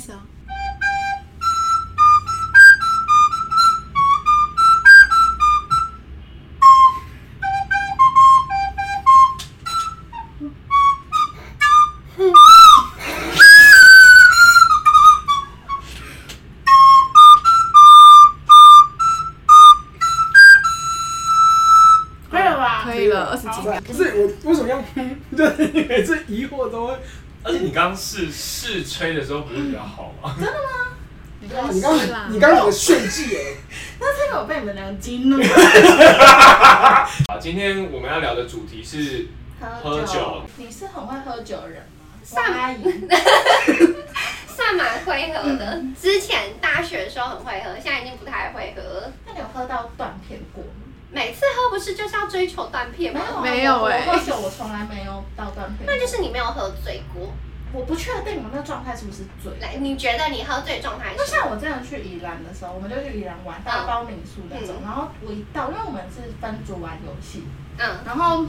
开始哦。可以了吧？可以了，二十几秒。不是我为什么要？对每次疑惑都会。而且你刚试试吹的时候不是比较好吗？真的吗？你刚你刚你刚有个炫技哎！那是因为我被你们两个激怒。好，今天我们要聊的主题是喝酒。你是很会喝酒的人吗？算阿姨，算蛮会喝的。之前大学的时候很会喝，现在已经不太会喝。那你有喝到断片过吗？每次喝不是就是要追求断片吗？没有欸我喝酒我从来没有到断片。那就是你没有喝醉过。我不确定我那状态是不是醉。来，你觉得你喝醉状态？就像我之前去宜兰的时候，我们就去宜兰玩，大包民宿那种。嗯然后我一到，因为我们是分组玩游戏，嗯，然后，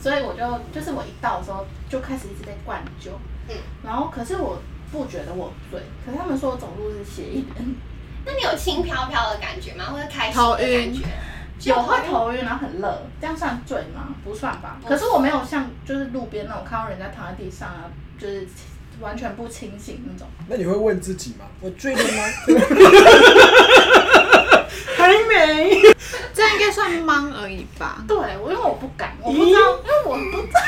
所以我就就是我一到的时候就开始一直在灌酒，嗯，然后可是我不觉得我醉，可是他们说我走路是斜一点，那你有轻飘飘的感觉吗？或者开心的感觉？有会头晕，然后很热，这样算醉吗？不算吧。可是我没有像就是路边那种看到人家躺在地上啊，就是完全不清醒那种。那你会问自己吗？我醉了吗？还没。这应该算懵而已吧？对，我因为我不敢，我不知道，因为我不知道。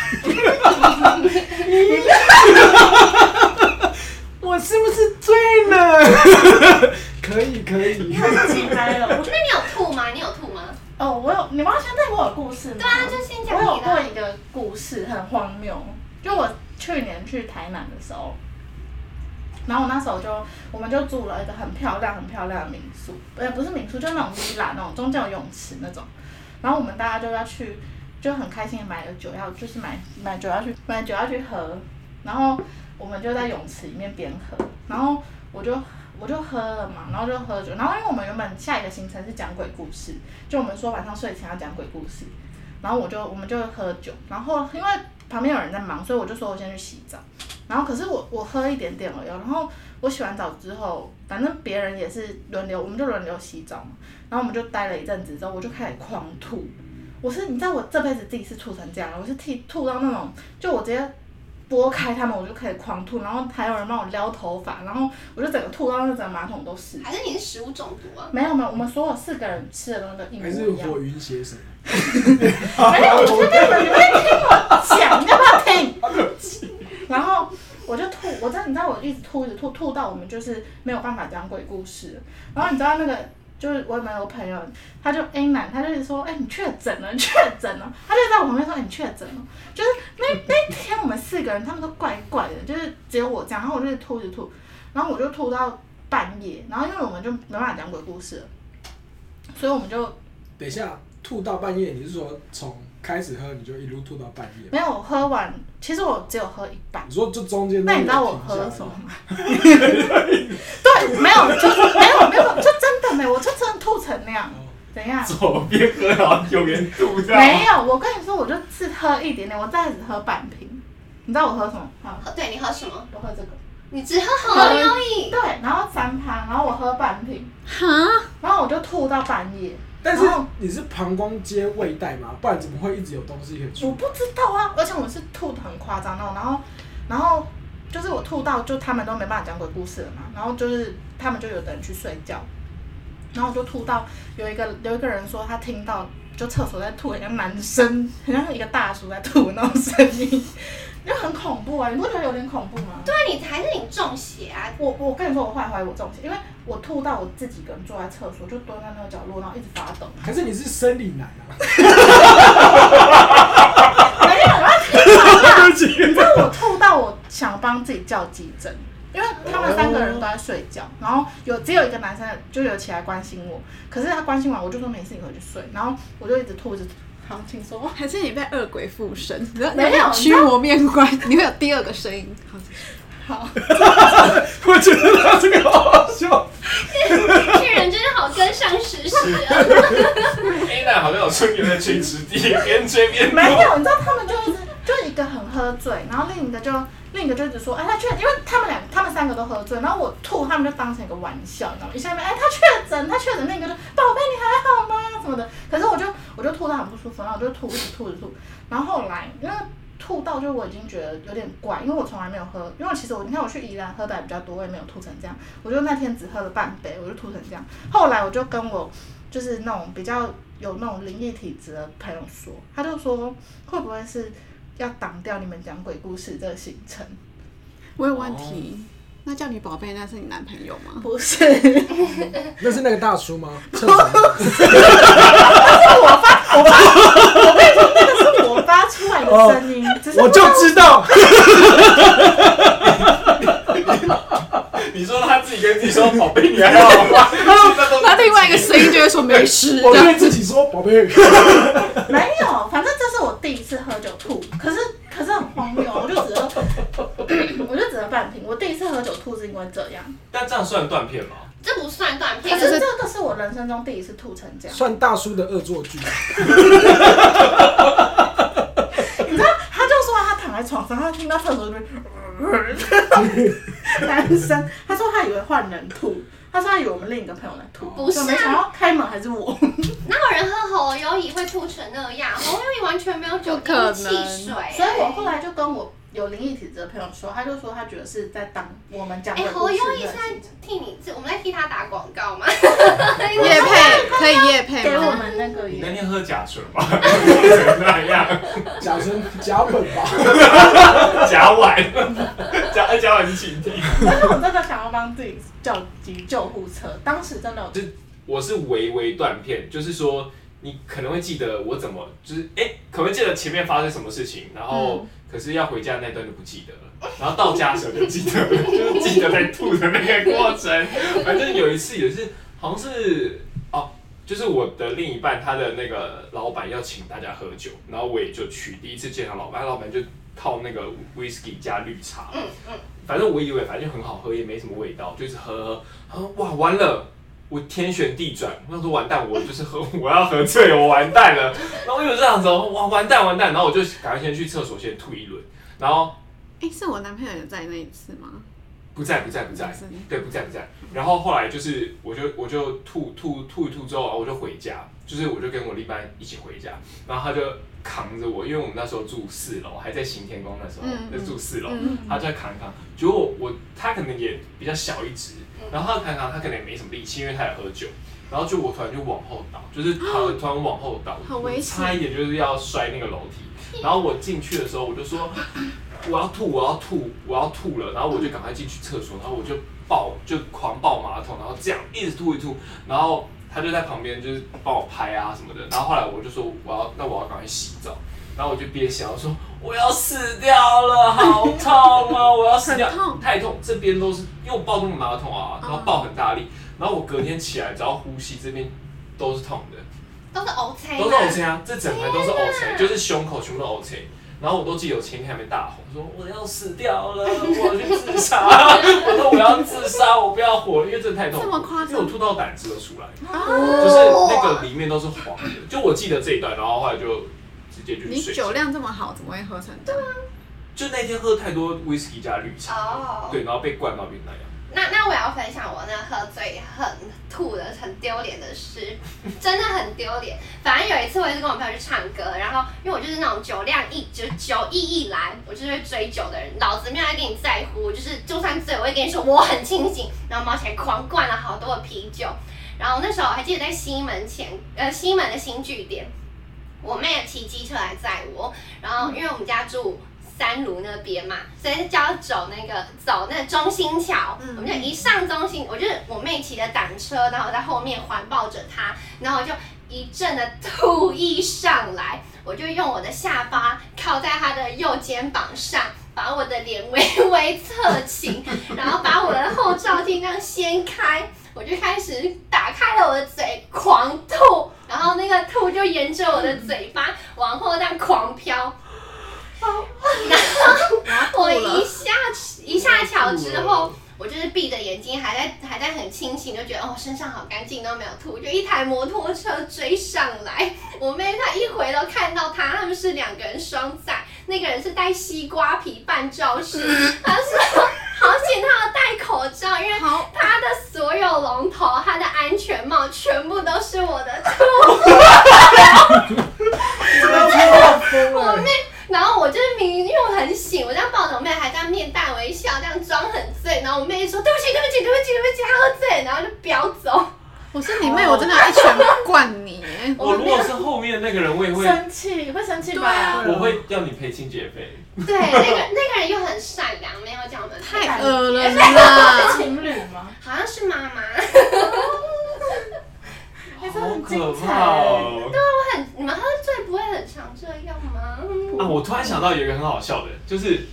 我是不是醉了？可以可以。太急拍了。我觉得你有吐吗？你有吐吗？哦，我有，你们要先对我有故事吗？对啊，就先讲我有你的。过一个故事，很荒谬。就我去年去台南的时候，然后我那时候就，我们就住了一个很漂亮、很漂亮的民宿，呃，不是民宿，就那种 villa 那种，中间有泳池那种。然后我们大家就要去，就很开心的买了酒要，就是买买酒要去买酒要去喝。然后我们就在泳池里面边喝，然后我就我就喝了嘛，然后就喝酒。然后因为我们原本下一个行程是讲鬼故事，就我们说晚上睡前要讲鬼故事。然后我就我们就喝酒，然后因为旁边有人在忙，所以我就说我先去洗澡。然后可是我我喝一点点而已，然后我洗完澡之后，反正别人也是轮流，我们就轮流洗澡嘛。然后我们就待了一阵子之后，我就开始狂吐。我是你知道我这辈子第一次吐成这样，我是吐吐到那种，就我直接拨开他们，我就开始狂吐，然后还有人帮我撩头发，然后我就整个吐到那整个马桶都是。还是你是食物中毒啊？没有没有，我们所有四个人吃的东西都一模还一样。是火云邪神？没有，我就跟你们，你们听我讲，你要不要听？然后我就吐，我真的你知道我一直吐一直吐，吐到我们就是没有办法讲鬼故事。然后你知道那个就是我也没有朋友，他就 A 男，他就一直说，哎、你确诊了，确诊了。他就在我旁边说，哎、你确诊了。就是那那天我们四个人，他们都怪怪的，就是只有我这样，然后我就吐着吐，然后我就吐到半夜，然后因为我们就没办法讲鬼故事了，所以我们就。等一下，吐到半夜，你是说从开始喝你就一路吐到半夜？没有，我喝完，其实我只有喝一半。你说就中间？那你知道我喝什么吗？对，没有，就是没有没有，就真的没有，我就真的吐成那样。怎样？左边喝然后右边吐掉。没有，我跟你说，我就只喝一点点，我再只喝半瓶。你知道我喝什么？好，喝对，你喝什么？我喝这个。你只喝好而已。对，然后三趴，然后我喝半瓶，哈，然后我就吐到半夜。但是你是膀胱接胃袋吗？不然怎么会一直有东西可以出？我不知道啊，而且我是吐的很夸张那种，然后，然后就是我吐到就他们都没办法讲鬼故事了嘛，然后就是他们就有的人去睡觉，然后我就吐到有一个有一个人说他听到就厕所在吐，很像男生，很像一个大叔在吐那种声音，就很恐怖啊！你不觉得有点恐怖吗？对啊，你还是你中邪啊？我我跟你说，我后来怀疑我中邪，因为我吐到我自己一个人坐在厕所，就蹲在那个角落，然后一直发抖。可是你是生理男啊？没有，我要听完了。你知道我吐到我想帮自己叫急诊，因为他们三个人都在睡觉，然后有只有一个男生就有起来关心我，可是他关心完我就说没事，你回去睡，然后我就一直吐一直吐。好，请说。还是你被恶鬼附身？没有驱魔面怪，你会有第二个声音。好，好，我觉得他这个好好笑。这人真的好跟上时事啊！A 男好像有春游的群池地，边追边没有，你知道他们就一直就一个很喝醉，然后另一个就另一个就一直说，哎，他确，因为他们两他们三个都喝醉，然后我吐，他们就当成一个玩笑，你知道吗？一下面，哎，他确诊，他确诊，另一个就宝贝你还好吗？什么的，可是我就我就吐到很不舒服，然后我就吐，一直吐，一直吐，然后后来因为吐到就我已经觉得有点怪，因为我从来没有喝，因为其实我你看我去宜兰喝的还比较多，我也没有吐成这样，我就那天只喝了半杯，我就吐成这样，后来我就跟我就是那种比较。有那种灵异体质的朋友说，他就说会不会是要挡掉你们讲鬼故事这个行程？我有问题，哦、那叫你宝贝，那是你男朋友吗？不是，那是那个大叔吗？不是我发，我发，我跟你说，那个是我发出来的声音，哦、我就知道。你说他自己跟自己说宝贝，你还好吗？他另外一个声音就会说没事。我对自己说宝贝。没有，反正这是我第一次喝酒吐，可是可是很荒谬，我就只喝，我就只喝半瓶。我第一次喝酒吐是因为这样。但这样算断片吗？这不算断片，可是这个是我人生中第一次吐成这样。算大叔的恶作剧。你知道，他就说他躺在床上，他听到厕所里面。男生，他说他以为换人吐，他说他以为我们另一个朋友来吐，不是、啊，没想到开门还是我。哪有人喝喉优饮会吐成那样？喉优饮完全没有酒精汽水，所以我后来就跟我。有灵异体质的朋友说，他就说他觉得是在当我们讲的。哎，何优一是在替你，我们在替他打广告吗？叶配可以叶配给我们那个。你那天喝甲醇 吧？那样？甲醇甲苯吧？甲烷，甲甲烷是气体。但是我真的想要帮自己叫急救护车，当时真的有。就我是微微断片，就是说你可能会记得我怎么，就是哎、欸，可能会记得前面发生什么事情，然后。嗯可是要回家那段就不记得了，然后到家的时候就记得了，就是记得在吐的那个过程。反正有一次也是，好像是哦，就是我的另一半他的那个老板要请大家喝酒，然后我也就去第一次见到老板，老板就泡那个威士忌加绿茶，反正我以为反正就很好喝，也没什么味道，就是喝喝，哇完了。我天旋地转，我想说完蛋，我就是喝，我要喝醉，我完蛋了。然后我就这样子，哇，完蛋完蛋，然后我就赶快先去厕所先吐一轮，然后，哎、欸，是我男朋友有在那一次吗？不在不在不在，对，不在不在。然后后来就是，我就我就吐吐吐一吐之后，我就回家，就是我就跟我另一半一起回家，然后他就扛着我，因为我们那时候住四楼，还在行天宫那时候，嗯、就住四楼，嗯、他就在扛一扛。结果我他可能也比较小一只。然后他扛扛，他可能也没什么力气，因为他也喝酒。然后就我突然就往后倒，就是他突然往后倒，差一点就是要摔那个楼梯。然后我进去的时候，我就说我要吐，我要吐，我要吐了。然后我就赶快进去厕所，然后我就抱，就狂抱马桶，然后这样一直吐一吐。然后他就在旁边就是帮我拍啊什么的。然后后来我就说我要，那我要赶快洗澡。然后我就憋笑我说我要死掉了，好痛啊！我要死掉，痛太痛，这边都是因为我抱那个马桶啊，然后抱很大力，然后我隔天起来只要呼吸这边都是痛的，都是 O C，都是 O C 啊，这整排都是 O C，就是胸口全部都 O C，然后我都记得我前天还没大吼说我要死掉了，我要去自杀，我说我要自杀，我不要活了，因为真的太痛，这么夸张，因为我吐到胆汁都出来，就是那个里面都是黄的，就我记得这一段，然后后来就直接就。你酒量这么好，怎么会喝成这样？就那天喝太多威士忌加绿茶，oh. 对，然后被灌到变那样。那那我要分享我那喝醉很吐的很丢脸的事，真的很丢脸。反正有一次我也是跟我朋友去唱歌，然后因为我就是那种酒量一就酒意一来，我就是会追酒的人，老子没有在跟你在乎，我就是就算醉，我会跟你说我很清醒，然后猫起来狂灌了好多的啤酒。然后那时候我还记得在西门前，呃，西门的新据点。我妹也骑机车来载我，然后因为我们家住三芦那边嘛，所以就要走那个走那个中心桥。嗯、我们就一上中心，我就是我妹骑的挡车，然后在后面环抱着她，然后我就一阵的吐意上来，我就用我的下巴靠在她的右肩膀上，把我的脸微微侧倾，然后把我的后照镜这样掀开。我就开始打开了我的嘴，狂吐，然后那个吐就沿着我的嘴巴往后这样狂飘，然后我一下一下桥之后，我就是闭着眼睛，还在还在很清醒，就觉得哦身上好干净，都没有吐，就一台摩托车追上来，我妹她一回头看到他，他们是两个人双载。那个人是戴西瓜皮扮教师，他说好险他要戴口罩，因为他的所有龙头、他的安全帽全部都是我的 兔。我妹，然后我就是明明因为我很醒，我这样抱着我妹，还这样面带微笑，这样装很醉，然后我妹就说对不起对不起对不起对不起，她喝醉，然后就飙走。我是你妹，我真的要一拳灌你！我如果是后面的那个人，我也会生气，会生气吧？我会要你赔清洁费。对，那个那个人又很善良，没有这样的太恶了啦！是 情侣吗？好像是妈妈。好可怕哦！对啊，我很，你们喝醉不会很常这样吗？啊，我突然想到有一个很好笑的，就是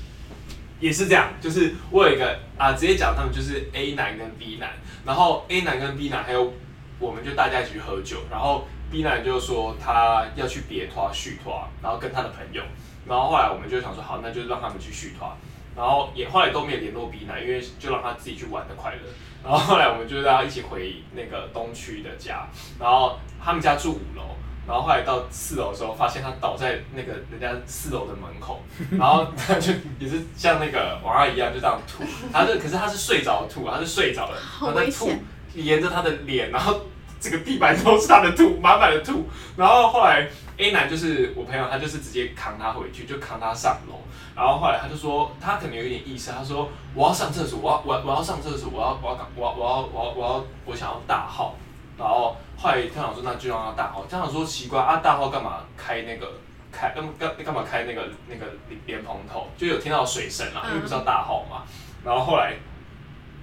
也是这样，就是我有一个啊，直接讲他们就是 A 男跟 B 男，然后 A 男跟 B 男还有。我们就大家一起去喝酒，然后 B 男就说他要去别拖续拖，然后跟他的朋友，然后后来我们就想说好，那就让他们去续拖，然后也后来都没有联络 B 男，因为就让他自己去玩的快乐。然后后来我们就大家一起回那个东区的家，然后他们家住五楼，然后后来到四楼的时候，发现他倒在那个人家四楼的门口，然后他就也是像那个王二一样就这样吐，他是可是他是睡着吐，他是睡着了，好危险。沿着他的脸，然后这个地板都是他的吐，满满的吐。然后后来 A 男就是我朋友，他就是直接扛他回去，就扛他上楼。然后后来他就说，他可能有一点意思，他说我要上厕所，我要我我要上厕所，我要我要我要我要我要我要我想要大号。然后后来他想说，那就让他大号。他想说奇怪啊，大号干嘛开那个开干干干嘛开那个那个莲蓬头？就有听到水声啊，因为不是要大号嘛。然后后来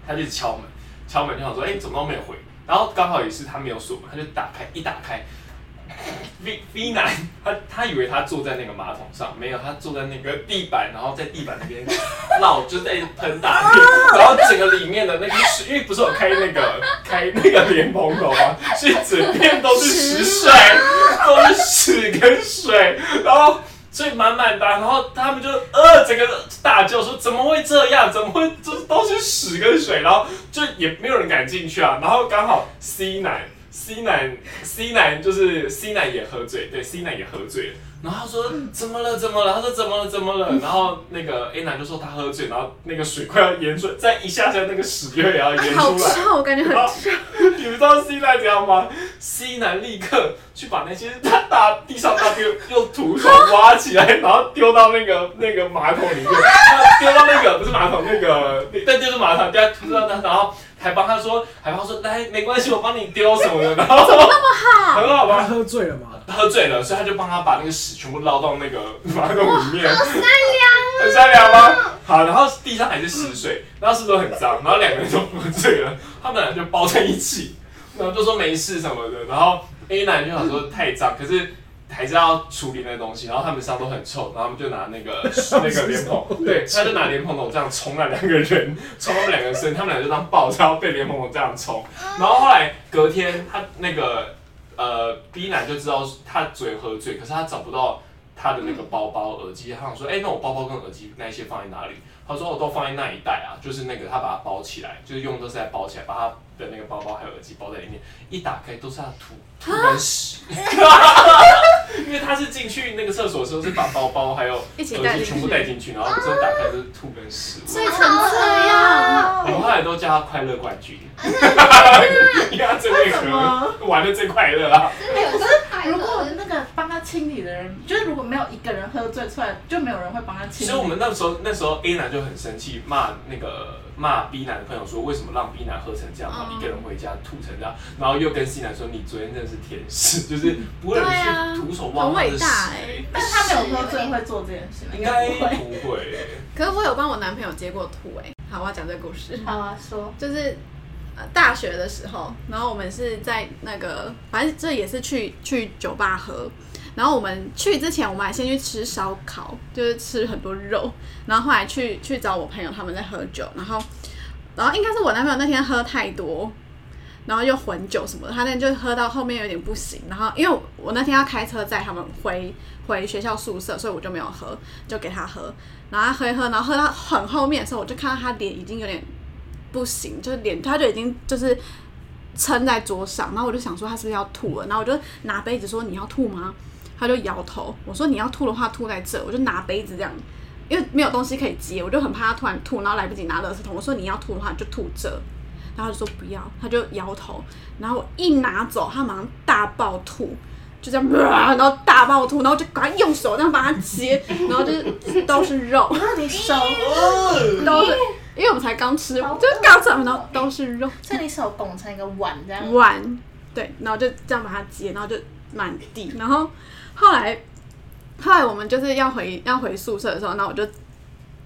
他就敲门。敲门就想说，哎、欸，怎么都没有回？然后刚好也是他没有锁门，他就打开，一打开，V V 男，他他以为他坐在那个马桶上，没有，他坐在那个地板，然后在地板那边闹，就在喷大便，然后整个里面的那个水，因为不是有开那个开那个莲蓬头吗？所以整片都是屎水，都是屎跟水，然后。所以满满的，然后他们就呃，整个大叫说怎么会这样？怎么会这都是屎跟水？然后就也没有人敢进去啊。然后刚好 C 男，C 男，C 男就是 C 男也喝醉，对，C 男也喝醉了。然后他说怎么了？怎么了？他说怎么了？怎么了？然后那个 A 男就说他喝醉，然后那个水快要淹出来，再一下下那个屎就也要淹出来。好臭，我感觉很臭。你们知道 C 男怎样吗？C 男立刻去把那些他大地上大便用土手挖起来，然后丢到那个那个马桶里面，丢到那个不是马桶那个，但就是马桶，丢到他，然后。还帮他说，还帮他说，来，没关系，我帮你丢什么的，然 后怎么那么好？很好吧？他喝醉了嘛？喝醉了，所以他就帮他把那个屎全部捞到那个马桶里面。好善良，很善良吗？好，然后地上还是屎水，然后是不是都很脏？然后两个人都喝醉了，他们俩就抱在一起，然后就说没事什么的。然后 A 男就想说太脏，可是。还是要处理那个东西，然后他们身上都很臭，然后他们就拿那个 那个莲蓬，对，他就拿莲蓬头这样冲那两个人，冲他们两个身，他们俩就这样抱着，然后被莲蓬头这样冲，然后后来隔天他那个呃 B 男就知道他嘴喝醉，可是他找不到他的那个包包耳机，他想说，哎、欸，那我包包跟耳机那一些放在哪里？他说我都放在那一袋啊，就是那个他把它包起来，就是用都是在包起来，把他的那个包包还有耳机包在里面，一打开都是他的吐吐跟屎。因为他是进去那个厕所的时候是把包包还有耳机全部带进去，然后之后打开就是吐跟屎。所以成这样，我们后来都叫他快乐冠军，因 为他最会喝，玩的最快乐啊。如果那个帮他清理的人，就是如果没有一个人喝醉出来，就没有人会帮他清理。所以我们那时候那时候 A 男就很生气，骂那个。骂 B 男的朋友说，为什么让 B 男喝成这样，然后一个人回家吐成这样，然后又跟 C 男说，你昨天真的是天使，就是不会去徒手挖他的屎。但是他没有喝醉会做这件事，应该不会。可是我有帮我男朋友接过吐哎。好，我要讲这个故事。好啊，说就是大学的时候，然后我们是在那个，反正这也是去去酒吧喝。然后我们去之前，我们还先去吃烧烤，就是吃很多肉。然后后来去去找我朋友，他们在喝酒。然后，然后应该是我男朋友那天喝太多，然后又混酒什么的，他那天就喝到后面有点不行。然后因为我那天要开车载他们回回学校宿舍，所以我就没有喝，就给他喝。然后他喝一喝，然后喝到很后面的时候，我就看到他脸已经有点不行，就是脸他就已经就是撑在桌上。然后我就想说他是不是要吐了？然后我就拿杯子说，你要吐吗？他就摇头。我说你要吐的话吐在这，我就拿杯子这样，因为没有东西可以接，我就很怕他突然吐，然后来不及拿垃圾桶。我说你要吐的话就吐这，然后他就说不要，他就摇头。然后我一拿走，他马上大爆吐，就这样，然后大爆吐，然后就赶快用手这样把它接，然后就是都是肉，那你手，都是。因为我们才刚吃，就是刚吃完，然后都是肉，所以你手拱成一个碗这样。碗，对，然后就这样把它接，然后就满地。然后后来，后来我们就是要回要回宿舍的时候，那我就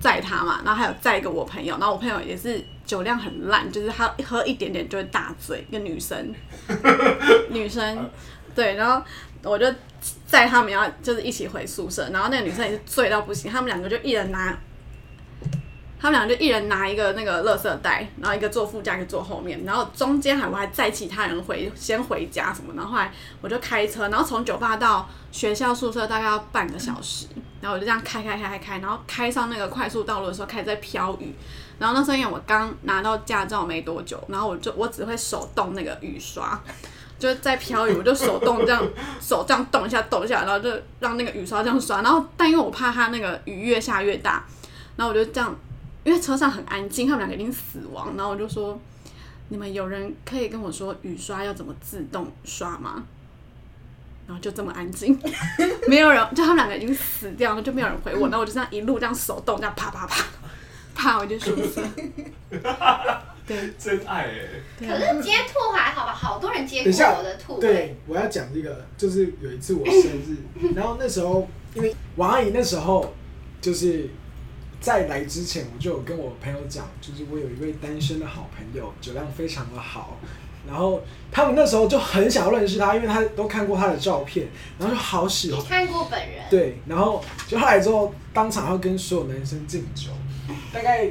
载他嘛，然后还有载一个我朋友，然后我朋友也是酒量很烂，就是他喝一点点就会大醉，一个女生，女生，对，然后我就载他们要就是一起回宿舍，然后那个女生也是醉到不行，他们两个就一人拿。他们俩就一人拿一个那个垃圾袋，然后一个坐副驾，一个坐后面，然后中间还我还载其他人回先回家什么，然后后来我就开车，然后从酒吧到学校宿舍大概要半个小时，然后我就这样开开开开开，然后开上那个快速道路的时候开始在飘雨，然后那时候因为我刚拿到驾照没多久，然后我就我只会手动那个雨刷，就在飘雨我就手动这样手这样动一下动一下，然后就让那个雨刷这样刷，然后但因为我怕它那个雨越下越大，然后我就这样。因为车上很安静，他们两个已经死亡，然后我就说：“你们有人可以跟我说雨刷要怎么自动刷吗？”然后就这么安静，没有人，就他们两个已经死掉了，就没有人回我。然后我就这样一路这样手动这样啪啪啪啪，我就说：“ 对，真爱哎。”可是接兔还好吧，好多人接过我的吐。对，我要讲这个，就是有一次我生日，然后那时候因为王阿姨那时候就是。在来之前，我就有跟我朋友讲，就是我有一位单身的好朋友，酒量非常的好，然后他们那时候就很想要认识他，因为他都看过他的照片，然后就好喜欢。看过本人？对，然后就后来之后，当场要跟所有男生敬酒，大概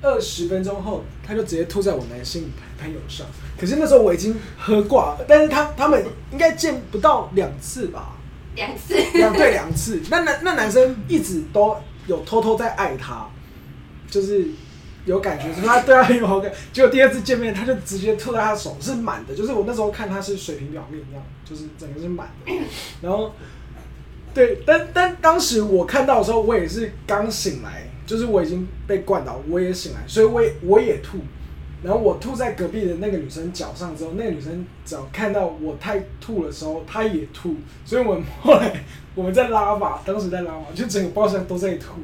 二十分钟后，他就直接吐在我男性朋友上。可是那时候我已经喝挂了，但是他他们应该见不到两次吧？两次，两对两次。那男那男生一直都。有偷偷在爱他，就是有感觉，就是他对他很有好感。结果第二次见面，他就直接吐在他手是满的，就是我那时候看他是水平表面一样，就是整个是满的。然后，对，但但当时我看到的时候，我也是刚醒来，就是我已经被灌倒，我也醒来，所以我也我也吐。然后我吐在隔壁的那个女生脚上之后，那个女生脚看到我太吐的时候，她也吐。所以我后来我们在拉吧，当时在拉吧，就整个包厢都在吐。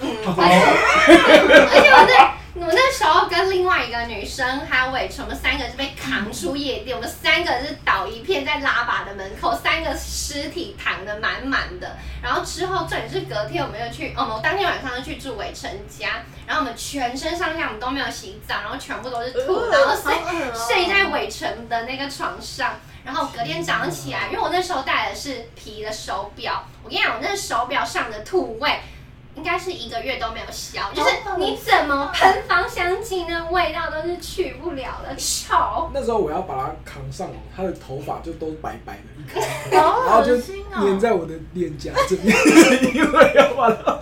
嗯，而且我在。我那时候跟另外一个女生还有伟成，我们三个是被扛出夜店，我们三个是倒一片在拉巴的门口，三个尸体躺得满满的。然后之后，这里是隔天我们又去，哦，我当天晚上就去住伟成家，然后我们全身上下我们都没有洗澡，然后全部都是吐，然后睡睡在伟成的那个床上。然后隔天早上起来，因为我那时候戴的是皮的手表，我跟你讲，我那个手表上的土味。应该是一个月都没有消，就是你怎么喷芳香剂，那味道都是去不了的臭。那时候我要把它扛上，他的头发就都白白的 然后就粘在我的脸颊这边，因为要把它，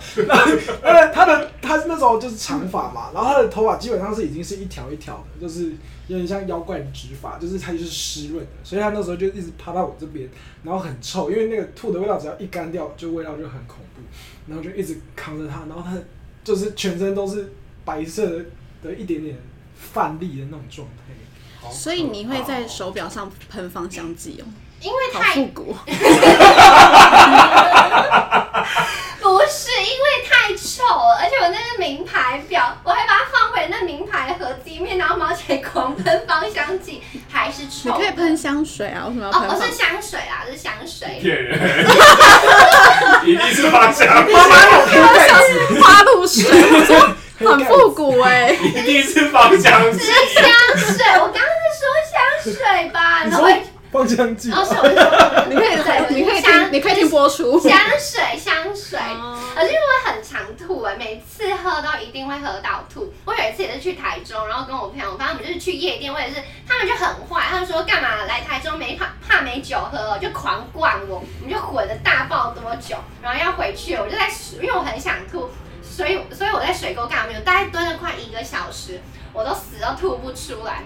呃，他的他那时候就是长发嘛，然后他的头发基本上是已经是一条一条的，就是有点像妖怪的直发，就是它就是湿润的，所以他那时候就一直趴到我这边，然后很臭，因为那个吐的味道只要一干掉，就味道就很恐怖。然后就一直扛着它，然后它就是全身都是白色的的一点点泛粒的那种状态。所以你会在手表上喷芳香剂哦？因为太复古。不是因为太臭了，而且我那是名牌表，我还把它放回那名牌盒子里面，然后毛起来狂喷芳香剂，还是臭。你可以喷香水啊，为什么要喷？哦，不是香水啊，是香水。骗人！一定是芳香剂。香花露水，很复古哎、欸。一定是芳香剂。是香水，我刚刚是说香水吧？然后。芳香剂，哦，是我说，你可以在，你可以听，你可以听播出。香水，香水，而且因为我很常吐哎，每次喝都一定会喝到吐。我有一次也是去台中，然后跟我朋友，反正我们就是去夜店，我也是，他们就很坏，他们说干嘛来台中没怕怕没酒喝，就狂灌我，我们就混了大爆多酒，然后要回去，我就在，因为我很想吐，所以所以我在水沟干嘛没有，大概蹲了快一个小时，我都死都吐不出来。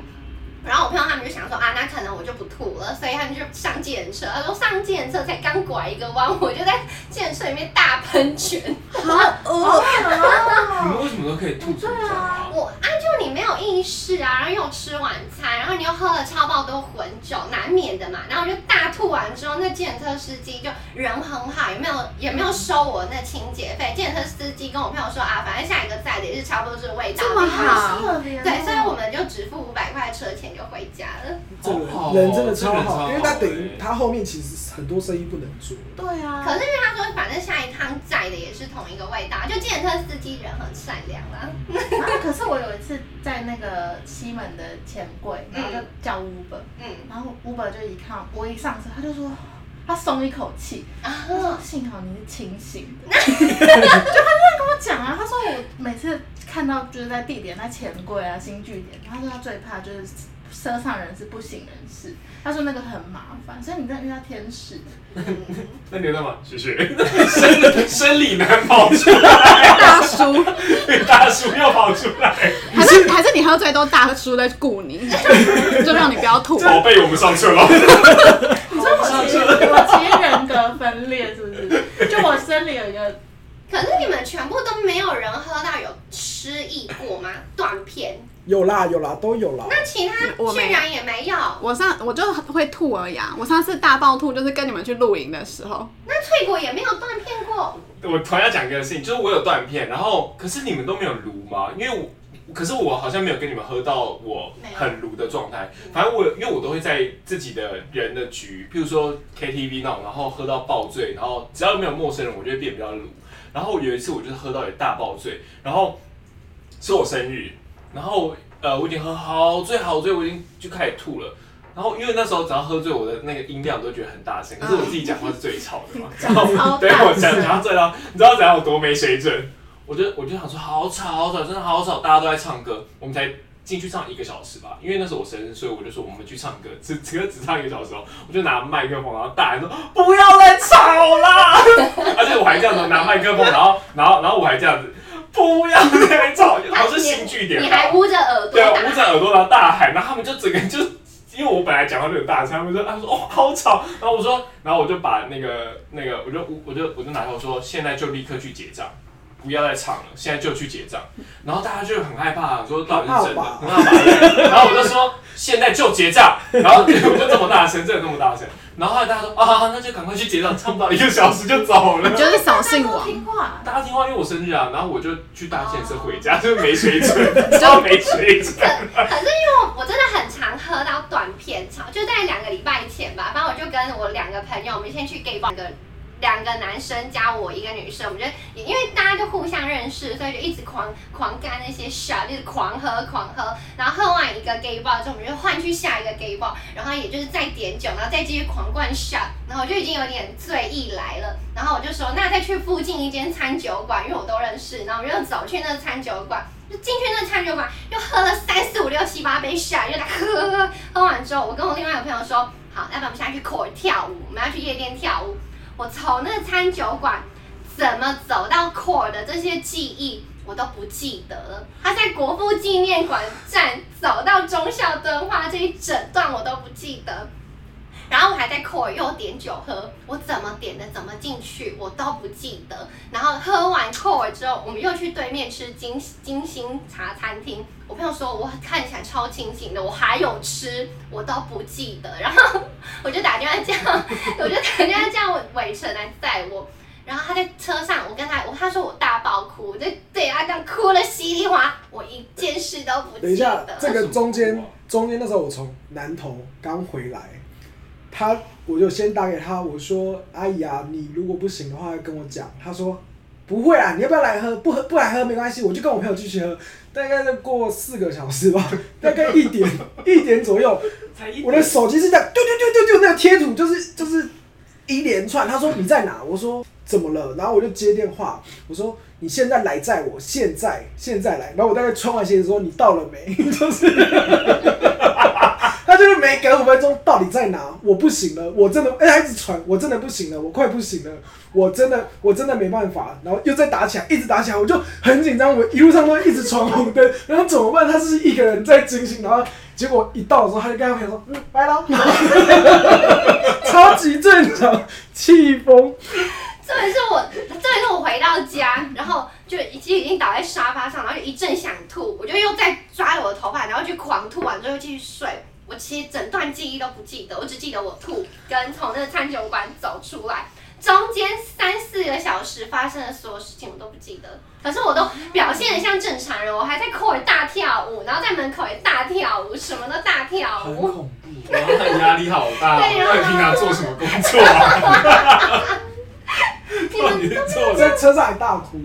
然后我朋友他们就想说啊，那可能我就不吐了，所以他们就上计程车。他说上计程车才刚拐一个弯，我就在计程车里面大喷泉。好饿，你们为什么都可以吐成这样啊？我啊，就你没有意识啊，然后又吃晚餐，然后你又喝了超爆多混酒，难免的嘛。然后我就大吐完之后，那计程车司机就人很好，也没有也没有收我那清洁费。计程车司机跟我朋友说啊，反正下一个载的也是差不多这个味道，这么好，对，所以我们就只付五百块车钱就回家了。这个好好哦人真的超好，因为他等于欸他后面其实很多生意不能做。对啊，可是因为他说，反正下一趟载的也是同一个味道，就计程车司机人很善良啦。啊，可是我有一次在那个西门的钱柜，然后就叫 Uber，嗯，然后 Uber 就一看我一上车，他就说他松一口气，他说啊，幸好你是清醒的，就他这样跟我讲啊，他说我每次看到就是在地点在钱柜啊新据点，他说他最怕就是车上人是不省人事，他说那个很麻烦，所以你真的遇到天使，那你有干嘛？谢谢。生生理男跑出来，大叔，大叔又跑出来，还是还是你喝醉都大叔在顾你，就让你不要吐。宝贝，我们上车了。你说我其实我其实人格分裂是不是？就我生理有一个。可是你们全部都没有人喝到有失忆过吗？断片？有啦有啦都有啦。那其他居然也没有？我上我就会吐而已啊！我上次大爆吐就是跟你们去露营的时候，那翠果也没有断片过？我突然要讲一个事情，就是我有断片，然后可是你们都没有撸吗？因为我可是我好像没有跟你们喝到我很撸的状态。反正我因为我都会在自己的人的局，譬如说 KTV 那种，然后喝到爆醉，然后只要没有陌生人，我就会变比较撸。然后有一次我就是喝到也大爆醉，然后是我生日，然后呃我已经喝好醉好醉，我已经就开始吐了。然后因为那时候只要喝醉，我的那个音量都觉得很大声，可是我自己讲话是最吵的嘛。然后对我讲讲到醉了，你知道怎样有多没水准？我就我就想说好吵好吵，真的好吵，大家都在唱歌，我们才进去唱一个小时吧。因为那时候我生日，所以我就说我们去唱歌，只只只唱一个小时哦。我就拿麦克风，然后大喊说不要再吵啦！而且我还这样子拿麦克风，然后然后然后我还这样子不要再吵，然后是新据点吧。你还捂着耳朵，对，捂着耳朵然后大喊，然后他们就整个就。因为我本来讲话就很大声，他们说，他们说哦好吵，然后我说，然后我就把那个那个，我就我就我就拿头说，现在就立刻去结账，不要再唱了，现在就去结账。然后大家就很害怕，说到底是真的，很害怕。然后我就说现在就结账，然后我就这么大声，真的那么大声。然后后来大家说啊，那就赶快去结账，唱不到一个小时就走了。你就是扫兴王。听话，大家听话，因为我生日啊，然后我就去搭计程车回家，就是没水准，超没水准。可是因为我我真的很常喝到短片潮，就在两个礼拜前吧，反正我就跟我两个朋友，我们先去 gay bar 个。两个男生加我一个女生，我们就因为大家就互相认识，所以就一直狂狂干那些 shot，就是狂喝狂喝，然后一个 gay bar 之后，我们就换去下一个 gay bar，然后也就是再点酒，然后再继续狂灌 shot，然后我就已经有点醉意来了，然后我就说那再去附近一间餐酒馆，因为我都认识，然后我们就走去那个餐酒馆，就进去那个餐酒馆，又喝了三四五六七八杯 shot，就来喝喝喝，喝完之后，我跟我另外一个朋友说，好，要不然我们现在去 court 跳舞，我们要去夜店跳舞。我从那个餐酒馆怎么走到 core 的这些记忆，我都不记得了。他在国父纪念馆站走到忠孝敦化这一整段我都不记得。然后我还在 core 又点酒喝，我怎么点的，怎么进去，我都不记得。然后喝完 core 之后，我们又去对面吃金金星茶餐厅。我朋友说我看起来超清醒的，我还有吃，我都不记得。然后我就打电话叫，我就打电话叫伟成来载我。然后他在车上，我跟他，我他说我大爆哭，我就对他这样哭了稀里哗，我一件事都不记得。等一下，这个中间中间那时候我从南投刚回来，他我就先打给他，我说阿姨啊，你如果不行的话跟我讲。他说不会啊，你要不要来喝？不喝不来喝没关系，我就跟我朋友继续喝。大概再过四个小时吧，大概一点 一点左右，我的手机是这样丢丢丢丢丢，那个贴图就是就是一连串。他说你在哪？我说怎么了？然后我就接电话，我说你现在来载我，现在现在来。然后我大概穿完鞋子说你到了没？就是就是每隔五分钟到底在哪？我不行了，我真的哎，还一直传，我真的不行了，我快不行了，我真的我真的没办法，然后又再打起来，一直打起来，我就很紧张，我一路上都一直闯红灯，然后怎么办？他是一个人在惊醒，然后结果一到的时候，他就跟他朋友说，嗯，拜了，超级正常，气疯。这也是我，这也是我回到家，然后就已经已经倒在沙发上，然后就一阵想吐，我就又再抓着我的头发，然后去狂吐完之后又继续睡。我其实整段记忆都不记得，我只记得我吐跟从那个餐酒馆走出来，中间三四个小时发生的所有事情我都不记得。可是我都表现的像正常人，我还在口里大跳舞，然后在门口也大跳舞，什么都大跳舞。很恐怖，然后他压力好大，对那你平常做什么工作啊？你在车上还大哭。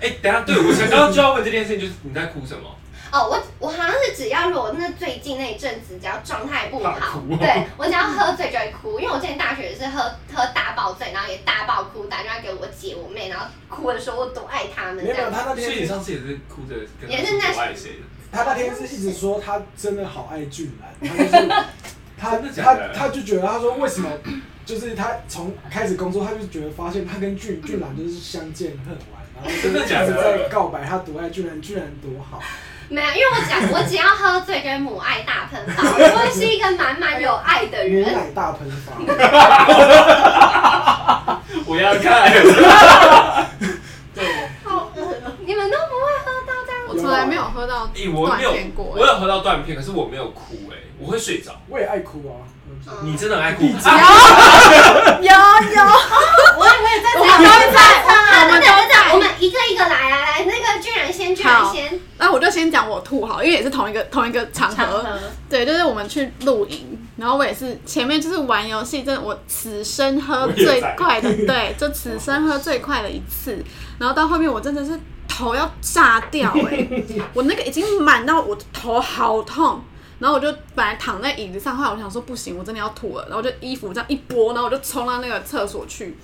哎、欸，等一下，对我刚刚就要问这件事情，就是你在哭什么？哦，我我好像是只要如果那最近那一阵子，只要状态不好，哭哦、对我只要喝醉就会哭，因为我之前大学也是喝喝大爆醉，然后也大爆哭，打电话给我姐我妹，然后哭的时候我多爱他们。没有，他那天。所以你上次也是哭着也是那谁的？他那天是一直说他真的好爱俊男，他就是 他他他就觉得他说为什么？就是他从开始工作，他就觉得发现他跟俊俊男就是相见恨晚，然后真的假的在告白他多爱俊男，俊男多好。没有，因为我讲我只要喝醉，跟母爱大喷发，我会是一个满满有爱的人。母奶大喷发。我要看。对。好饿，你们都不会喝到这样？我从来没有喝到断片过。我有喝到断片，可是我没有哭哎，我会睡着。我也爱哭啊。你真的很爱哭？有有有，我也我也在，我们都在，我们都在，我们一个一个来啊来，那个俊然先，俊然先。那我就先讲我吐好，因为也是同一个同一个场合。对，就是我们去露营，然后我也是前面就是玩游戏，真的我此生喝最快的，对，就此生喝最快的一次。然后到后面我真的是头要炸掉哎，我那个已经满到我的头好痛。然后我就本来躺在椅子上，后来我想说不行，我真的要吐了。然后就衣服这样一拨，然后我就冲到那个厕所去。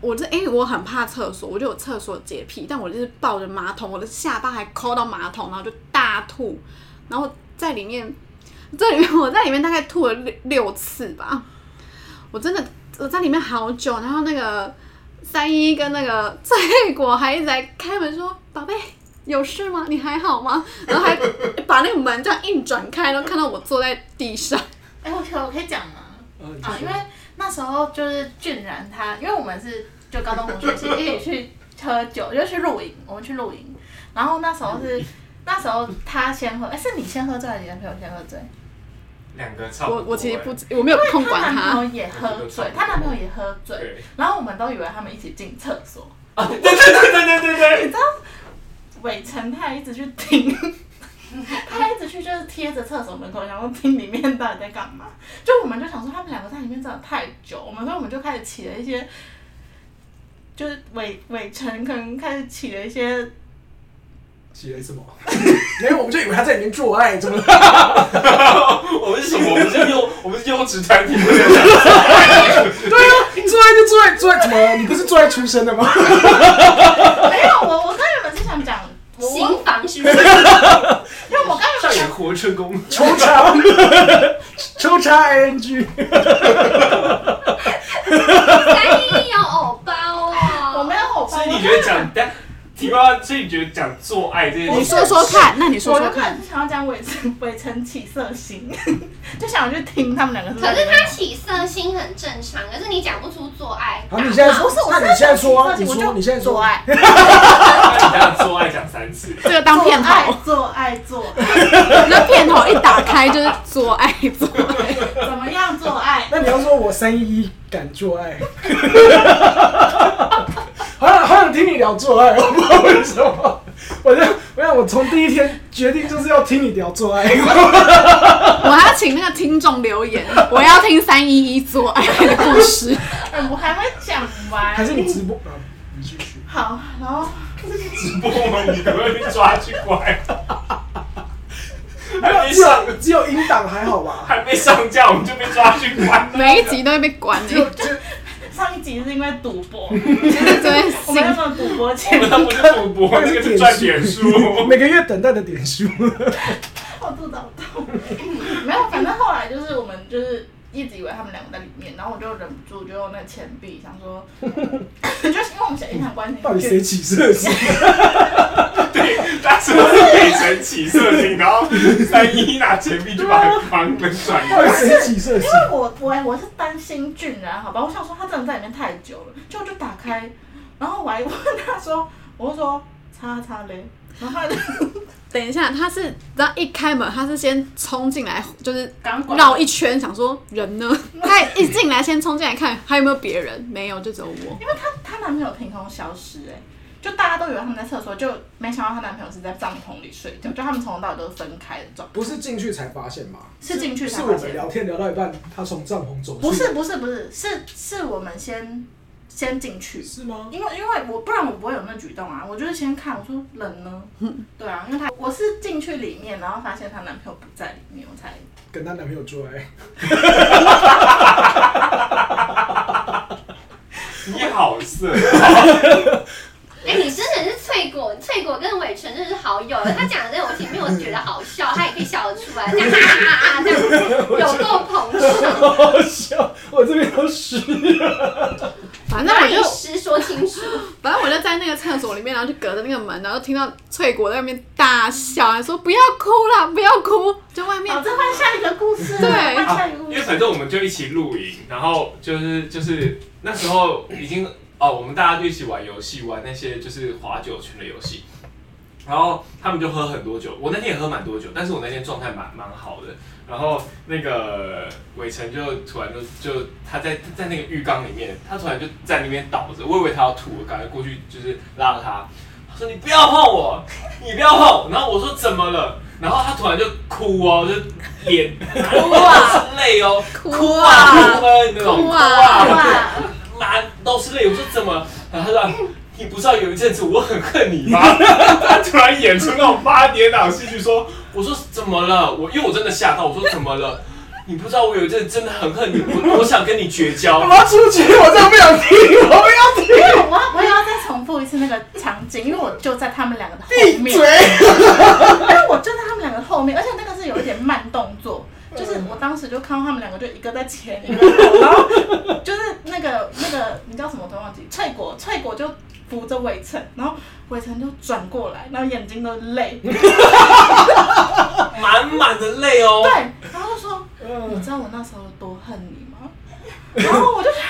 我这因为我很怕厕所，我就有厕所洁癖，但我就是抱着马桶，我的下巴还抠到马桶，然后就大吐。然后在里面，这里面我在里面大概吐了六六次吧。我真的我在里面好久，然后那个三一跟那个翠果还一直在开门说：“宝贝。”有事吗？你还好吗？然后还把那个门这样硬转开，然后看到我坐在地上。哎、欸，我可我可以讲吗？嗯、啊，因为那时候就是俊然他，因为我们是就高中同学，一起去喝酒，就去露营。我们去露营，然后那时候是那时候他先喝，哎、欸，是你先喝醉，还是你男朋友先喝醉？两个差不多。我我其实不，我没有控管他。他男朋友也喝醉，他男朋友也喝醉，然后我们都以为他们一起进厕所。啊，对对对对对对对。你知道？伟成他还一直去听，他还一直去就是贴着厕所门口，然后听里面到底在干嘛。就我们就想说他们两个在里面真的太久，我们所以我们就开始起了一些，就是伟伟成可能开始起了一些，起了什么？没有，我们就以为他在里面做爱，怎么了？我们是什么？我们是优，我们是优质团体。对啊，做爱就做爱，做爱怎么了？你不是做爱出身的吗？没有，我我刚原本是想讲。新房是不是？因为我刚刚上演活春宫，抽查，抽查 I N G。三一要偶包哦，我没有偶包。所以你觉得讲？提问，所以你觉得讲做爱这件事？你说说看，那你说说看。我想要讲伟成伟成起色心，就想去听他们两个。可是他起色心很正常，可是你讲不出做爱。好，你现在说，那你现在说，你说，你现在做爱。做爱讲三次，这个当片头。做爱做爱，那片头一打开就是做爱做爱。怎么样做爱？那你要说我三一一敢做爱。听你聊做爱，我不知道为什么。我就我想我从第一天决定就是要听你聊做爱。我还要请那个听众留言，我要听三一一做爱的故事。哎，我还没讲完。还是你直播？啊，你继续。好，然后直播吗？你可不可以被抓去关？还没上，只有音档还好吧？还没上架我们就被抓去关，每一集都会被关。就就上一集是因为赌博，对，我们要赌博钱，们不是赌博，那个是赚点数，每个月等待的点数。我肚子好痛。没有，反正后来就是我们一直以为他们两个在里面，然后我就忍不住就用那个钱币想说，就是因为我们想影响关系。到底谁起色心？对，他说是北辰起色心，然后三一拿钱币就把房门转到底开。谁起色心？因为我我我是担心俊然，好吧，我想说他真的在里面太久了，就就打开，然后我还问他说，我就说擦擦嘞，然后 等一下，他是然后一开门，他是先冲进来，就是绕一圈，想说人呢？他一进来先冲进来看还有没有别人，没有，就只有我。因为她她男朋友凭空消失、欸，哎，就大家都以为他们在厕所，就没想到她男朋友是在帐篷里睡觉，就他们从头到尾都是分开的状态。不是进去才发现吗？是进去才是发现是我们聊天聊到一半，他从帐篷走出。不是不是不是，是是我们先先进去，是吗？因为因为我不然我不会有那举动啊，我就是先看，我说人呢？对啊，因为她我是进去里面，然后发现她男朋友不在里面，我才跟她男朋友做爱。你好色，哎、你真的是翠果，翠果跟伟成真的是好友。他讲的这个我前面我觉得好笑，他也可以笑得出来，这样哈哈哈哈这样有够捧场。好好笑，我这边都湿了。反正我就哪里湿说清楚。反正我就在那个厕所里面，然后就隔着那个门，然后听到翠果在那边大笑，还说不要哭啦，不要哭，就外面好，这换下一个故事，对换啊下一个故事。因为反正我们就一起露营，然后就是就是那时候已经哦，我们大家就一起玩游戏，玩那些就是划酒拳的游戏，然后他们就喝很多酒，我那天也喝蛮多酒，但是我那天状态蛮蛮好的，然后那个伟成就突然就就他在在那个浴缸里面，他突然就在那边倒着，我以为他要吐，我赶快过去就是拉着他，他说你不要碰我，你不要碰，然后我说怎么了？然后他突然就哭哦，就脸哭啊，是泪哦，哭哭啊啊，哭啊，那种哭哭啊满都是泪。我说怎么？然后他说你不知道有一阵子我很恨你吗？他突然演出那种八点档戏剧，说我说怎么了？我因为我真的吓到，我说怎么了？你不知道我有一阵真的很恨你，我我想跟你绝交我。要出去，我真的不想听，我不要听。我要我也要再重复一次那个场景，因为我就在他们两个的后闭面，嘴！因为我就在他们两个后面，而且那个是有一点慢动作，就是我当时就看到他们两个就一个在前，一个在后，然后就是那个那个你叫什么我都忘记，翠果翠果就扶着伟成，然后伟成就转过来，然后眼睛都是泪，满满的泪哦。对，然后就说你知道我那时候多恨你吗？然后我就想，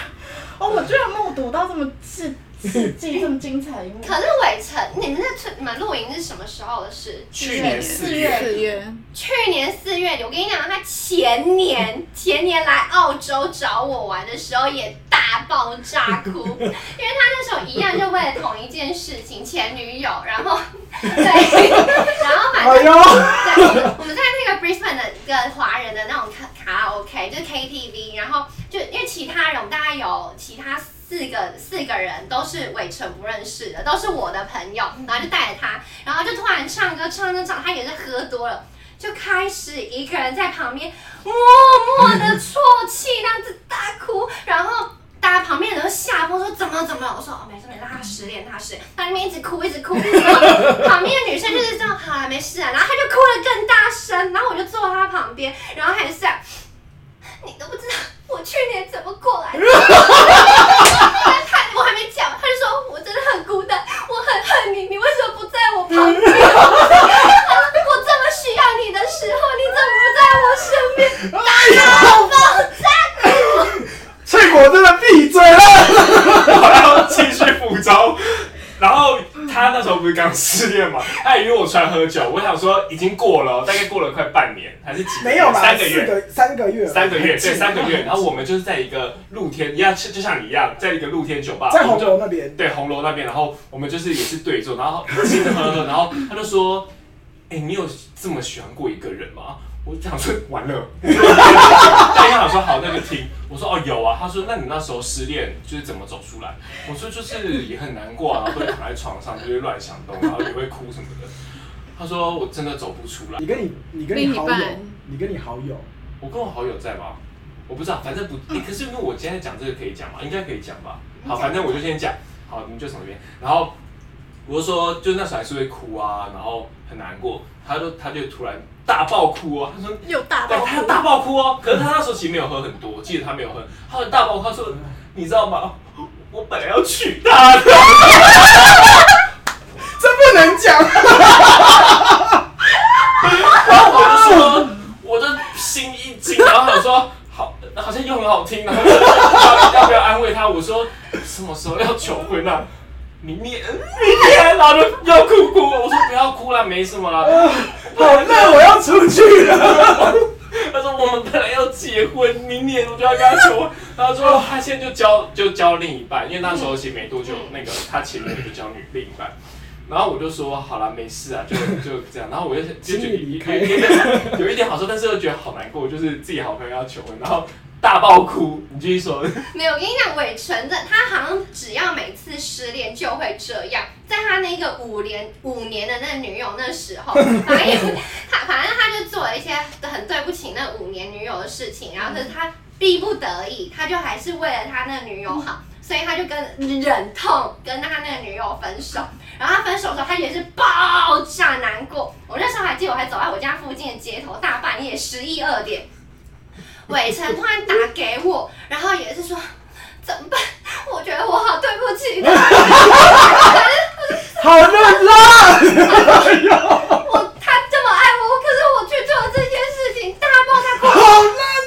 哦，我居然目睹到这么刺刺激、这么精彩。可是伟成，你们那你们露营是什么时候的事？去年四月，去年四月，我跟你讲，他前年前年来澳洲找我玩的时候也大爆炸哭，因为他那时候一样就为了同一件事情，前女友，然后对，然后反正，对，我们在那个 Brisbane 的一个华人的那种卡卡拉 OK，就是 KTV，然后就因为其他人，我们大概有其他四个四个人都是伟成不认识的，都是我的朋友，然后就带着他，然后就突然唱歌唱着唱，他也是喝多了，就开始一个人在旁边默默的啜泣，这样子大哭，然后。大家旁边人都吓疯，说怎么怎么了？我说哦没事没事，他失恋他失恋，他那边一直哭一直哭，然后旁边的女生就是这样，好了没事啊，然后他就哭得更大声，然后我就坐他旁边，然后还是你都不知道我去年怎么过来的，他我还没讲，他就说我真的很孤单，我很恨你，你为什么不在我旁边？我这么需要你的时候，你怎么不在我身边？大爆炸！翠果真的闭嘴了。我要继续复仇。然后他那时候不是刚失恋嘛，他也约我出来喝酒。我想说已经过了，大概过了快半年还是几？没有啦，三个月。个三个月，三个月，对，三个月。然后我们就是在一个露天一样，就像你一样，在一个露天酒吧，在红楼那边。对，红楼那边，然后我们就是也是对坐，然后接着喝喝，然后他就说：“哎、你有这么喜欢过一个人吗？”我想说完了，但他想说好，那就听。我说哦有啊，他说那你那时候失恋就是怎么走出来？我说就是也很难过啊，然后会躺在床上，就是乱想东，然后也会哭什么的。他说我真的走不出来你。跟你你跟你好友你跟你好友，我跟我好友在吗？我不知道，反正不，欸、可是因为我今天讲这个可以讲吗？应该可以讲吧。好，反正我就先讲。好，你就从这边。然后我就说，就那时候还是会哭啊，然后很难过。他就他就突然大爆哭哦，他说又大爆哭，对他大爆哭哦，可是他那时候其实没有喝很多，我记得他没有喝，他很大爆哭，他说你知道吗？我本来要娶她的，这不能讲。然后我就说，我的心一惊，然后他说好，好像又很好听，然后要要不要安慰他？我说什么时候要求婚啊？明年，明年，然后就要哭哭。我说不要哭了，没什么了。好累，我要出去了。他说我们本来要结婚，明年我就要跟他求婚。他说他现在就交就交另一半，因为那时候其实没多久，那个他前面就交女另一半。然后我就说好了，没事啊，就就这样。然后我就就觉得有一点好受，但是又觉得好难过，就是自己好朋友要求婚，然后大爆哭。你继续说。没有，我跟你讲，伟成的他好像只要每次失恋就会这样，在他那个五年五年的那个女友那时候，反正 他反正他就做了一些很对不起那五年女友的事情，然后是他逼不得已，他就还是为了他那个女友好，所以他就跟忍痛跟他那个女友分手。然后他分手的时候，他也是爆炸难过。我那时候还记得，我还走在我家附近的街头，大半夜十一二点，伟成突然打给我，然后也是说怎么办？我觉得我好对不起他。好冷啦！我他这么爱我，可是我去做了这件事情，大爆炸哭。好！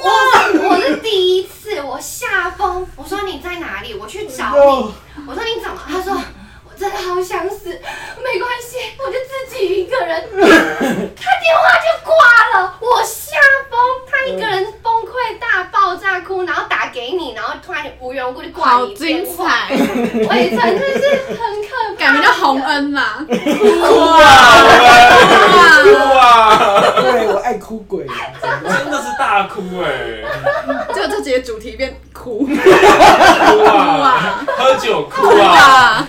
我我是第一次，我吓疯。我说你在哪里？我去找你。我说你怎么？他说我。真的好想死，没关系，我就自己一个人。他电话就挂了，我吓疯。他一个人崩溃大爆炸哭，然后打给你，然后突然无缘无故就挂你电话。好精彩！我也真的是很可怕，感觉叫洪恩嘛。哭啊！哭啊！对，我爱哭鬼，真的是大哭哎！就这节主题变哭，哭啊！喝酒哭啊！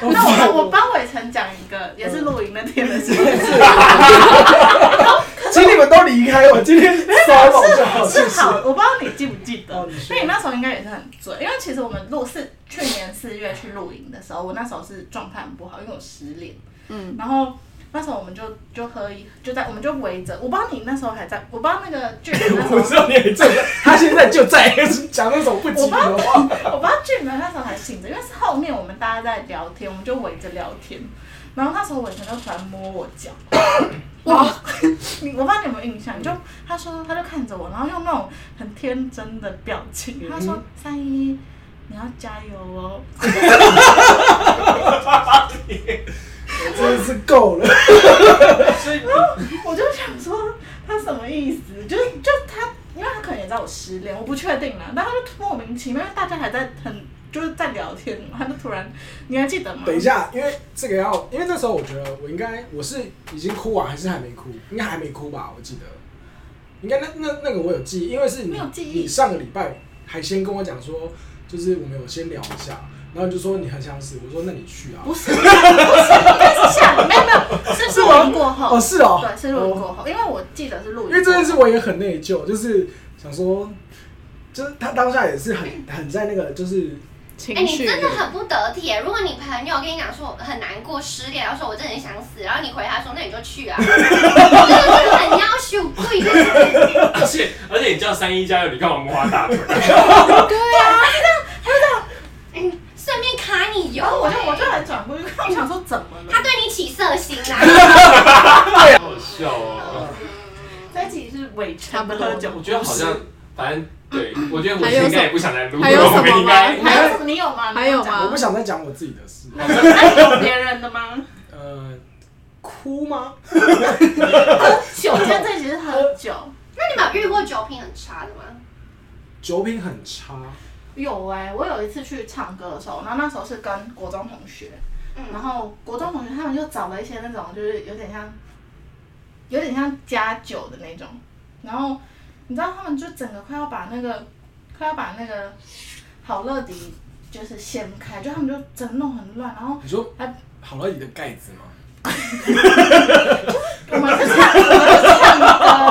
那我我帮伟成讲一个，也是露营那天的事情。们都离开，我今天骚扰就好。是好，我不知道你记不记得，因为你那时候应该也是很醉，因为其实我们录是去年四月去露营的时候，我那时候是状态很不好，因为我失恋。嗯，然后。那时候我们就就喝一，就在我们就围着，我不知道你那时候还在，我不知道那个俊文那时候，我知道你还在，他现在就在讲那种不吉利的话。我不知道俊文那时候还醒着，因为是后面我们大家在聊天，我们就围着聊天，然后那时候伟成就突然摸我脚，哇，你我不知道你有没有印象？就他说他就看着我，然后用那种很天真的表情，他说三一你要加油哦。真的是够了，所以我就想说他什么意思？就是就他，因为他可能也知道我失恋，我不确定啦。但他就莫名其妙，因为大家还在很就是在聊天，他就突然，你还记得吗？等一下，因为这个要，因为那时候我觉得我应该我是已经哭完还是还没哭？应该还没哭吧？我记得，应该那那那个我有记忆，因为是你你上个礼拜还先跟我讲说，就是我们有先聊一下。然后就说你很想死，我说那你去啊。不是，不是，但是下没有没有，是录音过后。哦，是哦。对，是录音过后，因为我记得是录音。因为这件事我也很内疚，就是想说，就是他当下也是很很在那个就是。哎，你真的很不得体。如果你朋友跟你讲说很难过、失恋，然后说我真的很想死，然后你回他说那你就去啊，真的是很要求贵的。而且而且你叫三一加油，你干嘛摸他大腿？对啊，他这样，他这样，嗯。顺便卡你油，我就我就来转过去看，我想说怎么了？他对你起色心啦，好笑哦。在一起是伪差不喝酒，我觉得好像，反正对，我觉得我应该也不想再录了。还有什么吗？还有？你有吗？还有吗？我不想再讲我自己的事。那有别人的吗？呃，哭吗？喝酒，今天这集是喝酒。那你们有遇过酒品很差的吗？酒品很差。有哎、欸，我有一次去唱歌的时候，然后那时候是跟国中同学，嗯、然后国中同学他们就找了一些那种就是有点像，有点像加酒的那种，然后你知道他们就整个快要把那个快要把那个好乐迪就是掀开，就他们就整个弄很乱，然后你说哎，好乐迪的盖子吗？我们是唱，我们是唱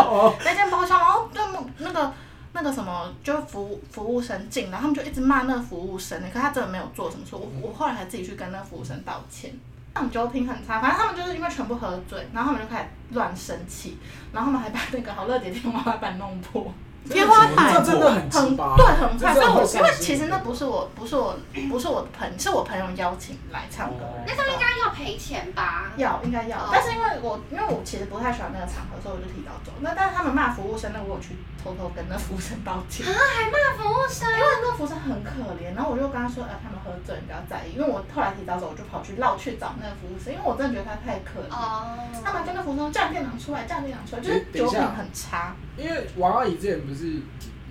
歌，那间包厢，然后对那个。那个什么，就服务服务生进，然后他们就一直骂那个服务生，可是他真的没有做什么错。我我后来还自己去跟那个服务生道歉。那种酒品很差，反正他们就是因为全部喝醉，然后他们就开始乱生气，然后他们还把那个好乐迪天花板弄破。天花板这真的很对，很快。所以我因为其实那不是我，不是我，不是我的朋，是我朋友邀请来唱歌。哦那他们应该要赔钱吧？要应该要哦，但是因为我因为我其实不太喜欢那个场合，所以我就提早走。那但是他们骂服务生，那我有去偷偷跟那服务生道歉。啊，还骂服务生？因为那个服务生很可怜，然后我就跟他说，呃、他们喝醉，你不要在意。因为我后来提早走，我就跑去绕去找那个服务生，因为我真的觉得他太可怜。哦，他们跟那服务生说叫你店长出来，叫你店长出来，就是酒品很差。因为王阿姨之前不是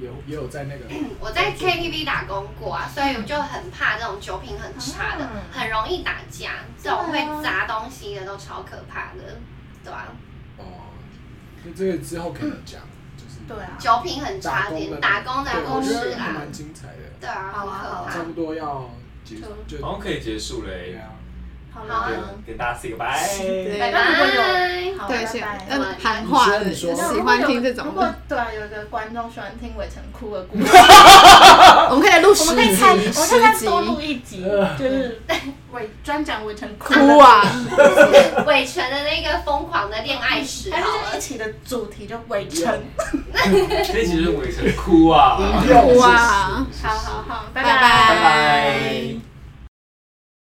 有也有在那个，我在 KTV 打工过啊，所以我就很怕这种酒品很差的，嗯。很容易打架，这种会砸东西的都超可怕的，对吧？哦，就这个之后可以讲，就是对啊，酒品很差的点，打工的故事啦觉得还蛮，精彩的，对啊，好可怕。差不多要结束好像可以结束嘞，对啊，好了，跟大家 say 个拜。对拜那如果有拜。好，对，拜喜拜。嗯喊话喜欢听这种如果，对啊，有一个观众喜欢听伟成哭的故事，我们可以来录我十们可以猜，我集，们可以再多录一集，就是 伟专讲伟成哭哭啊！伟成的那个疯狂的恋爱史还好了，是一起的主题就伟成，这一集就是伟成哭啊。哭啊！好好好，拜拜拜拜拜。